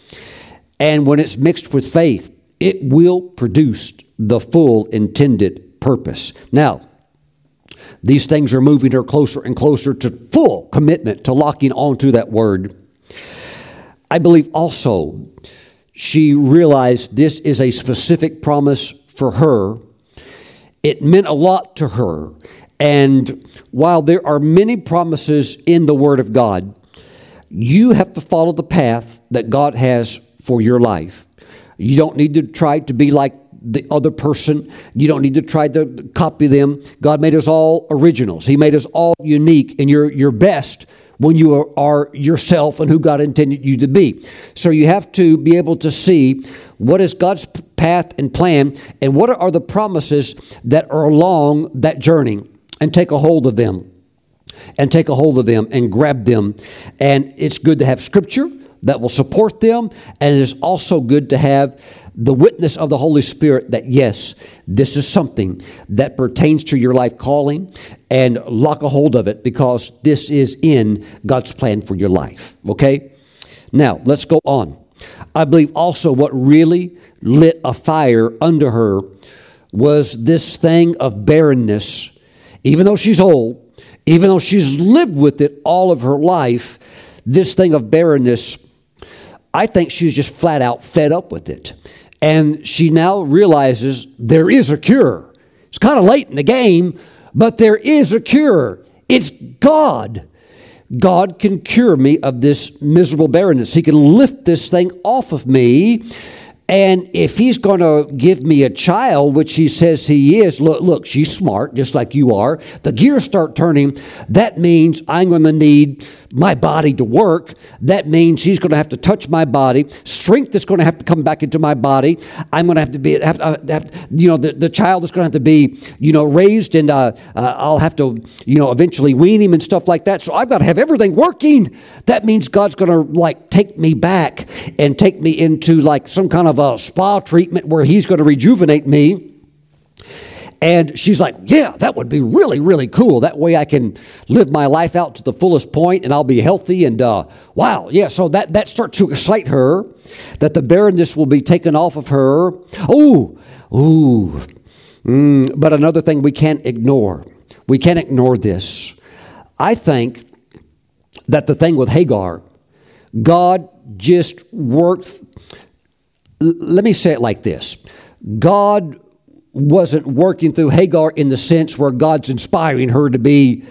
And when it's mixed with faith, it will produce the full intended purpose. Now, these things are moving her closer and closer to full commitment to locking onto that word. I believe also she realized this is a specific promise for her. It meant a lot to her. And while there are many promises in the Word of God, you have to follow the path that God has for your life. You don't need to try to be like the other person. You don't need to try to copy them. God made us all originals. He made us all unique, and you're your best when you are, are, yourself and who God intended you to be. So you have to be able to see what is God's path and plan, and what are the promises that are along that journey, and take a hold of them. And take a hold of them and grab them. And it's good to have scripture that will support them. And it is also good to have the witness of the Holy Spirit that, yes, this is something that pertains to your life calling and lock a hold of it because this is in God's plan for your life. Okay? Now, let's go on. I believe also what really lit a fire under her was this thing of barrenness. Even though she's old, even though she's lived with it all of her life, this thing of barrenness I think she's just flat out fed up with it. And she now realizes there is a cure. It's kind of late in the game, but there is a cure. It's God. God can cure me of this miserable barrenness. He can lift this thing off of me and if he's going to give me a child, which he says he is, look, look, she's smart, just like you are. The gears start turning. That means I'm going to need my body to work. That means she's going to have to touch my body. Strength is going to have to come back into my body. I'm going to have to be, have, uh, have, you know, the, the child is going to have to be, you know, raised, and uh, uh, I'll have to, you know, eventually wean him and stuff like that. So I've got to have everything working. That means God's going to like take me back and take me into like some kind of a spa treatment where he's going to rejuvenate me. And she's like, Yeah, that would be really, really cool. That way I can live my life out to the fullest point and I'll be healthy. And uh, wow, yeah, so that, that starts to excite her that the barrenness will be taken off of her. Ooh, ooh. Mm, but another thing we can't ignore, we can't ignore this. I think that the thing with Hagar, God just worked let me say it like this God wasn't working through Hagar in the sense where God's inspiring her to be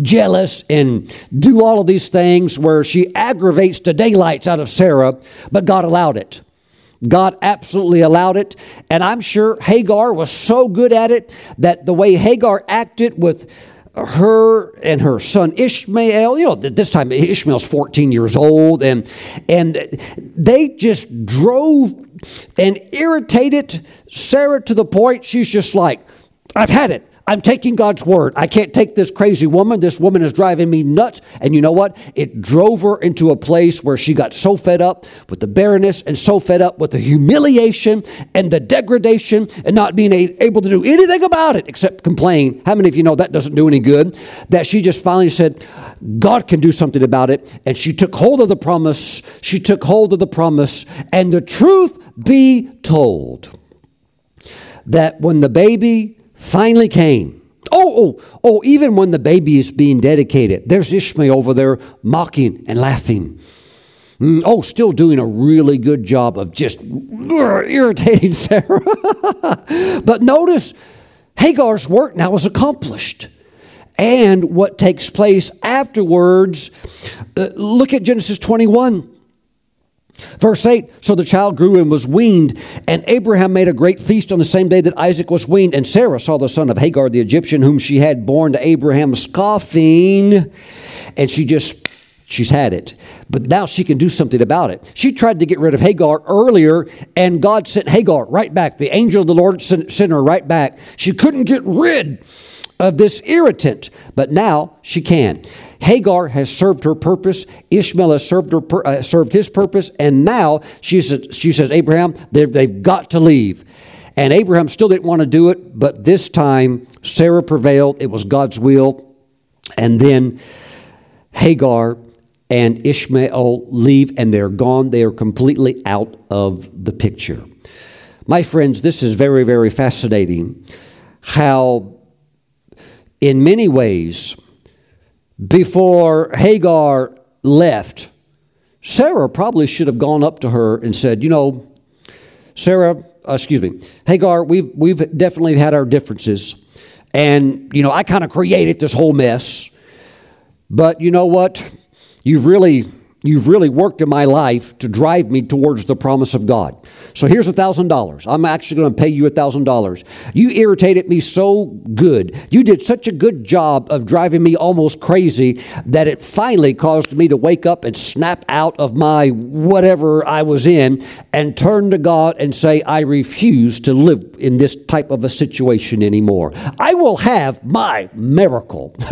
jealous and do all of these things where she aggravates the daylights out of Sarah, but God allowed it. God absolutely allowed it. And I'm sure Hagar was so good at it that the way Hagar acted with her and her son Ishmael, you know, this time Ishmael's 14 years old, and and they just drove and irritated Sarah to the point she's just like, I've had it. I'm taking God's word. I can't take this crazy woman. This woman is driving me nuts. And you know what? It drove her into a place where she got so fed up with the barrenness and so fed up with the humiliation and the degradation and not being able to do anything about it except complain. How many of you know that doesn't do any good? That she just finally said, God can do something about it. And she took hold of the promise. She took hold of the promise. And the truth be told, that when the baby finally came. Oh, oh, oh, even when the baby is being dedicated, there's Ishmael over there mocking and laughing. Mm, oh, still doing a really good job of just *laughs* irritating Sarah. *laughs* but notice Hagar's work now is accomplished. And what takes place afterwards, uh, look at Genesis 21. Verse 8 So the child grew and was weaned, and Abraham made a great feast on the same day that Isaac was weaned. And Sarah saw the son of Hagar the Egyptian, whom she had born to Abraham, scoffing. And she just She's had it. But now she can do something about it. She tried to get rid of Hagar earlier, and God sent Hagar right back. The angel of the Lord sent, her right back. She couldn't get rid of this irritant, but now she can. Hagar has served her purpose. Ishmael has served, her, uh, served his purpose. And now she says, she says Abraham, they've, they've got to leave. And Abraham still didn't want to do it, but this time Sarah prevailed. It was God's will. And then Hagar and Ishmael leave and they're gone. They are completely out of the picture. My friends, this is very, very fascinating how, in many ways, before Hagar left, Sarah probably should have gone up to her and said, You know, Sarah, uh, excuse me, Hagar, we've, we've definitely had our differences. And, you know, I kind of created this whole mess. But you know what? You've really you've really worked in my life to drive me towards the promise of God. So here's a thousand dollars. I'm actually going to pay you a thousand dollars. You irritated me so good. You did such a good job of driving me almost crazy that it finally caused me to wake up and snap out of my whatever I was in and turn to God and say, I refuse to live in this type of a situation anymore. I will have my miracle. *laughs*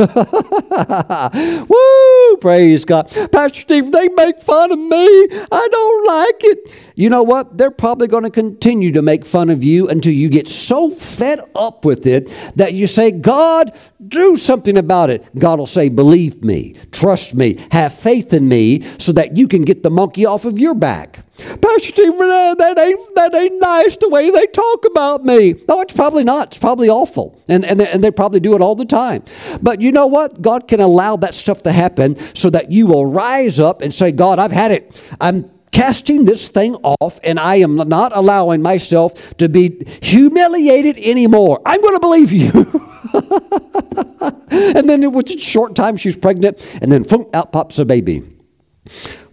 Woo! Praise God. Pastor Steve, they make fun of me. I don't like it. You know what? They're probably going to continue to make fun of you until you get so fed up with it that you say, God, do something about it. God will say, Believe me, trust me, have faith in me so that you can get the monkey off of your back. Pastor Stephen, uh, that ain't, that ain't nice the way they talk about me. No, it's probably not. It's probably awful. And, and, they, and they probably do it all the time. But you know what? God can allow that stuff to happen so that you will rise up and say, God, I've had it. I'm casting this thing off and I am not allowing myself to be humiliated anymore. I'm going to believe you. *laughs* and then with a short time she's pregnant and then boom, out pops a baby.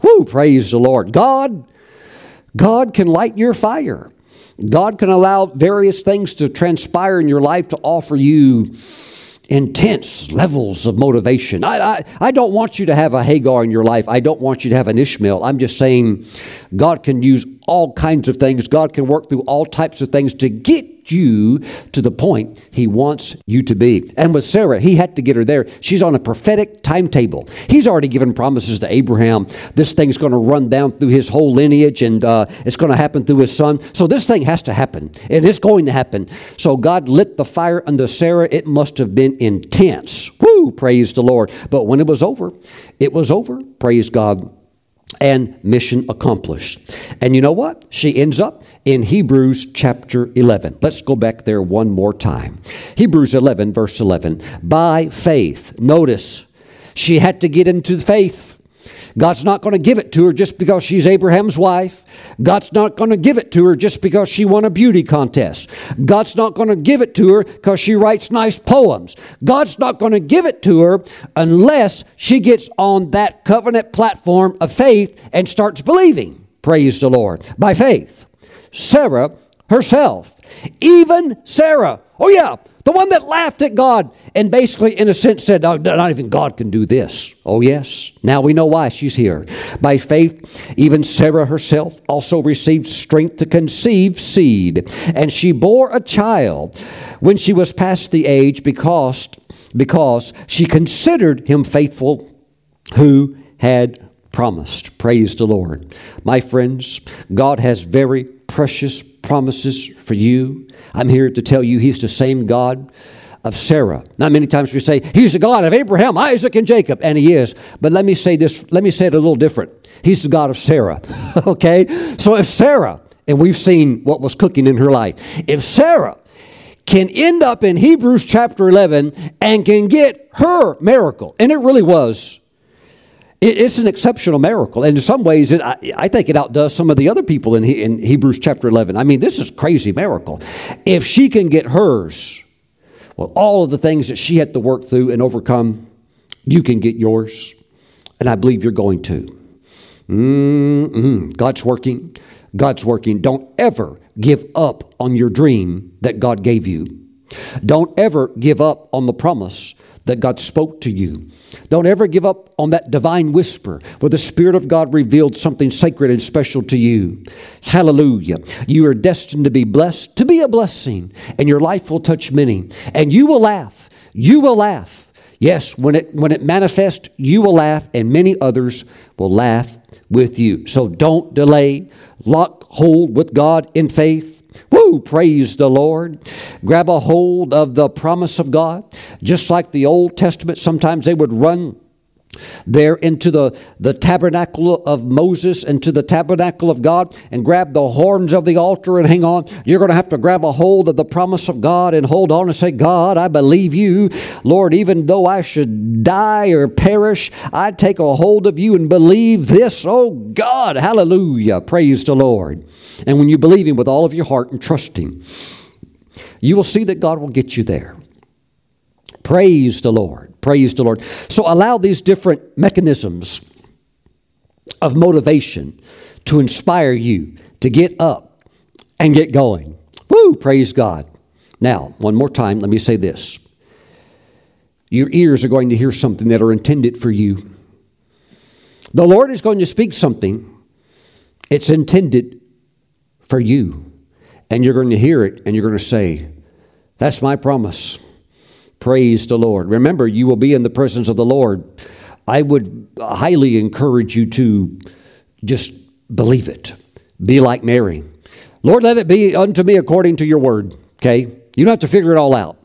Whoo, praise the Lord. God, God can light your fire. God can allow various things to transpire in your life to offer you intense levels of motivation. I, I, I, don't want you to have a Hagar in your life. I don't want you to have an Ishmael. I'm just saying God can use all kinds of things. God can work through all types of things to get you to the point He wants you to be. And with Sarah, He had to get her there. She's on a prophetic timetable. He's already given promises to Abraham. This thing's going to run down through his whole lineage and uh, it's going to happen through his son. So this thing has to happen. And it's going to happen. So God lit the fire under Sarah. It must have been intense. Woo! Praise the Lord. But when it was over, it was over. Praise God and mission accomplished. And you know what? She ends up in Hebrews chapter 11. Let's go back there one more time. Hebrews 11, verse 11. By faith, notice, she had to get into faith. God's not going to give it to her just because she's Abraham's wife. God's not going to give it to her just because she won a beauty contest. God's not going to give it to her because she writes nice poems. God's not going to give it to her unless she gets on that covenant platform of faith and starts believing. Praise the Lord. By faith. Sarah herself, even Sarah, oh yeah, the one that laughed at God and basically, in a sense, said, Not even God can do this. Oh, yes. Now we know why she's here. By faith, even Sarah herself also received strength to conceive seed, and she bore a child when she was past the age because, because she considered him faithful who had promised. Praise the Lord. My friends, God has very precious promises for you. I'm here to tell you He's the same God of Sarah. Now, many times we say, He's the God of Abraham, Isaac, and Jacob, and He is. But let me say this, let me say it a little different. He's the God of Sarah. *laughs* okay? So if Sarah, and we've seen what was cooking in her life, if Sarah can end up in Hebrews chapter 11 and can get her miracle, and it really was it's an exceptional miracle. And in some ways, it, I, I, think it outdoes some of the other people in, he, in Hebrews chapter 11. I mean, this is crazy miracle. If she can get hers, well, all of the things that she had to work through and overcome, you can get yours. And I believe you're going to. Mm-hmm. God's working. God's working. Don't ever give up on your dream that God gave you. Don't ever give up on the promise that God spoke to you. Don't ever give up on that divine whisper where the Spirit of God revealed something sacred and special to you. Hallelujah. You are destined to be blessed, to be a blessing, and your life will touch many. And you will laugh. You will laugh. Yes, when it, when it manifests, you will laugh, and many others will laugh with you. So don't delay. Lock hold with God in faith Woo, praise the Lord. Grab a hold of the promise of God. Just like the Old Testament, sometimes they would run there into the, the tabernacle of Moses, into the tabernacle of God, and grab the horns of the altar and hang on. You're going to have to grab a hold of the promise of God and hold on and say, God, I believe you. Lord, even though I should die or perish, I take a hold of you and believe this. Oh, God, hallelujah. Praise the Lord. And when you believe Him with all of your heart and trust Him, you will see that God will get you there. Praise the Lord. Praise the Lord. So allow these different mechanisms of motivation to inspire you to get up and get going. Woo, praise God. Now, one more time, let me say this. Your ears are going to hear something that are intended for you. The Lord is going to speak something, it's intended for you. And you're going to hear it and you're going to say, That's my promise. Praise the Lord. Remember, you will be in the presence of the Lord. I would highly encourage you to just believe it. Be like Mary. Lord, let it be unto me according to your word. Okay? You don't have to figure it all out.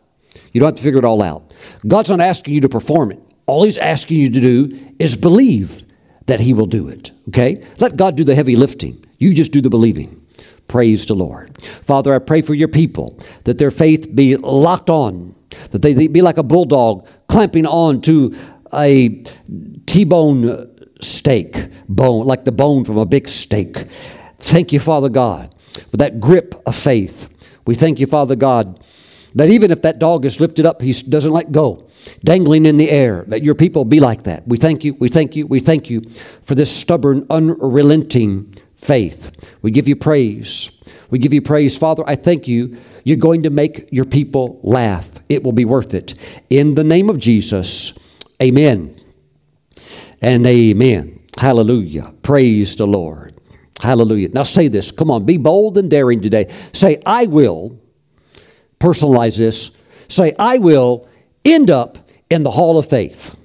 You don't have to figure it all out. God's not asking you to perform it. All He's asking you to do is believe that He will do it. Okay? Let God do the heavy lifting. You just do the believing. Praise the Lord. Father, I pray for your people that their faith be locked on that they be like a bulldog clamping on to a T-bone steak, bone, like the bone from a big steak. Thank you, Father God, for that grip of faith. We thank you, Father God, that even if that dog is lifted up, he doesn't let go, dangling in the air, that your people be like that. We thank you, we thank you, we thank you for this stubborn, unrelenting faith. We give you praise. We give you praise. Father, I thank you. You're going to make your people laugh. It will be worth it. In the name of Jesus, amen and amen. Hallelujah. Praise the Lord. Hallelujah. Now say this. Come on, be bold and daring today. Say, I will, personalize this. Say, I will end up in the hall of faith.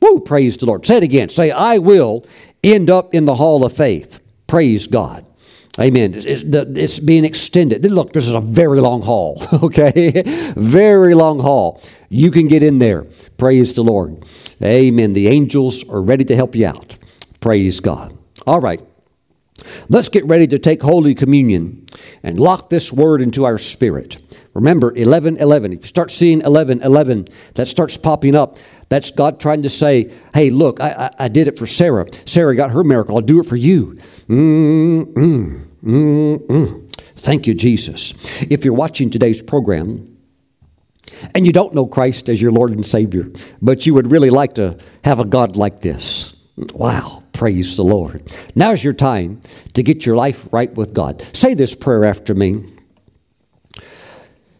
Woo, praise the Lord. Say it again. Say, I will end up in the hall of faith. Praise God. Amen. It's, being extended. Look, this is a very long haul, *laughs* okay? very long haul. You can get in there. Praise the Lord. Amen. The angels are ready to help you out. Praise God. All right. Let's get ready to take Holy Communion and lock this word into our spirit. Remember, 11 11. If you start seeing 11 11, that starts popping up. That's God trying to say, hey, look, I, I, I did it for Sarah. Sarah got her miracle. I'll do it for you. Mm-mm, mm-mm. Thank you, Jesus. If you're watching today's program, and you don't know Christ as your Lord and Savior, but you would really like to have a God like this. Wow, praise the Lord. Now's your time to get your life right with God. Say this prayer after me.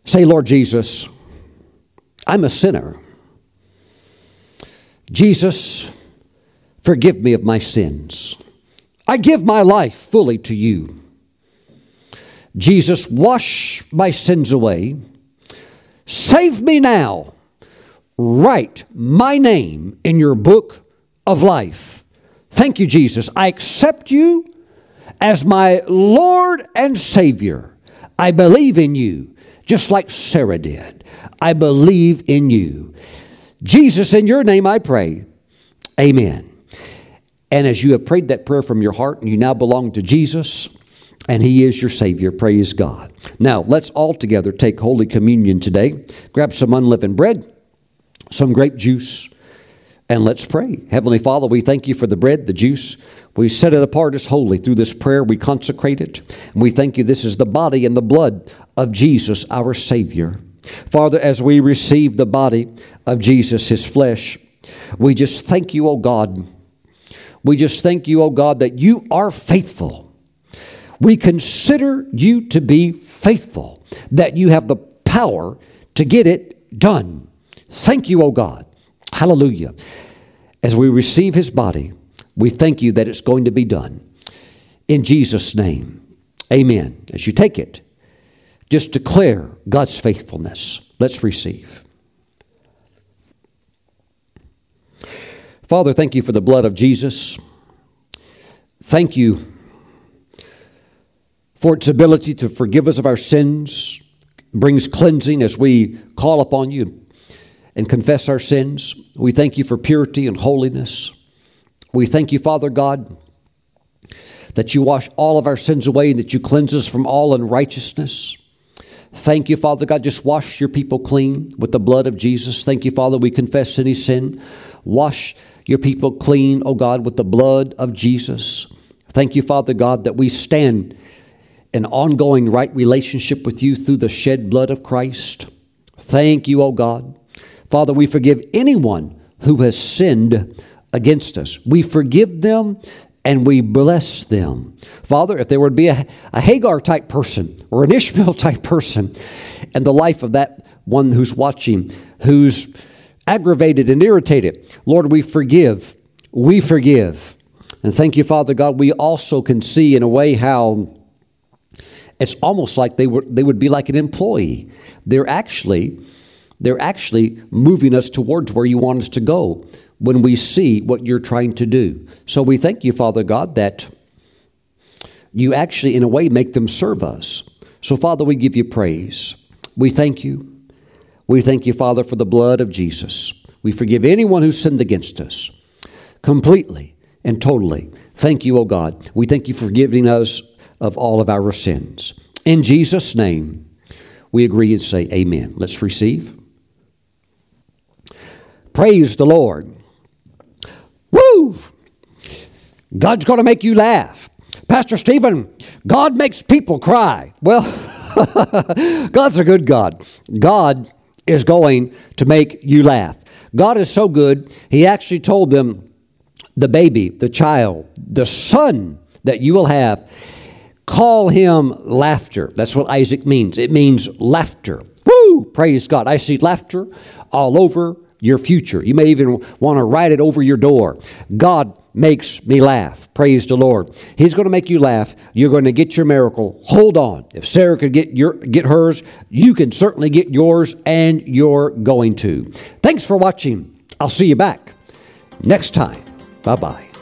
Say, Lord Jesus, I'm a sinner. Jesus, forgive me of my sins. I give my life fully to you. Jesus, wash my sins away. Save me now. Write my name in your book of life. Thank you, Jesus. I accept you as my Lord and Savior. I believe in you, just like Sarah did. I believe in you. Jesus, in your name I pray. Amen. And as you have prayed that prayer from your heart, and you now belong to Jesus, and He is your Savior, praise God. Now, let's all together take Holy Communion today. Grab some unleavened bread, some grape juice, and let's pray. Heavenly Father, we thank you for the bread, the juice. We set it apart as holy. Through this prayer, we consecrate it. And we thank you this is the body and the blood of Jesus, our Savior. Father, as we receive the body of Jesus, his flesh, we just thank you, O God. We just thank you, O God, that you are faithful. We consider you to be faithful, that you have the power to get it done. Thank you, O God. Hallelujah. As we receive his body, we thank you that it's going to be done. In Jesus' name, amen. As you take it, just declare God's faithfulness. Let's receive. Father, thank you for the blood of Jesus. Thank you for its ability to forgive us of our sins, brings cleansing as we call upon you and confess our sins. We thank you for purity and holiness. We thank you, Father God, that you wash all of our sins away and that you cleanse us from all unrighteousness. Thank you, Father God. Just wash your people clean with the blood of Jesus. Thank you, Father. We confess any sin. Wash your people clean, O oh God, with the blood of Jesus. Thank you, Father God, that we stand in ongoing right relationship with you through the shed blood of Christ. Thank you, O oh God. Father, we forgive anyone who has sinned against us. We forgive them and we bless them. Father, if there would be a, a Hagar type person or an Ishmael *laughs* type person in the life of that one who's watching, who's aggravated and irritated, Lord, we forgive. We forgive. And thank you, Father God, we also can see in a way how it's almost like they, were, they would be like an employee. They're actually, they're actually moving us towards where you want us to go when we see what you're trying to do. So we thank you, Father God, that you actually, in a way, make them serve us. So, Father, we give you praise. We thank you. We thank you, Father, for the blood of Jesus. We forgive anyone who sinned against us completely and totally. Thank you, O God. We thank you for forgiving us of all of our sins. In Jesus' name, we agree and say amen. Let's receive. Praise the Lord. Woo! God's going to make you laugh. Pastor Stephen, God makes people cry. Well, *laughs* God's a good God. God is going to make you laugh. God is so good, He actually told them, the baby, the child, the son that you will have, call him laughter. That's what Isaac means. It means laughter. Woo! Praise God. I see laughter all over your future. You may even want to write it over your door. God makes me laugh. Praise the Lord. He's going to make you laugh. You're going to get your miracle. Hold on. If Sarah could get your get hers, you can certainly get yours and you're going to. Thanks for watching. I'll see you back next time. Bye-bye.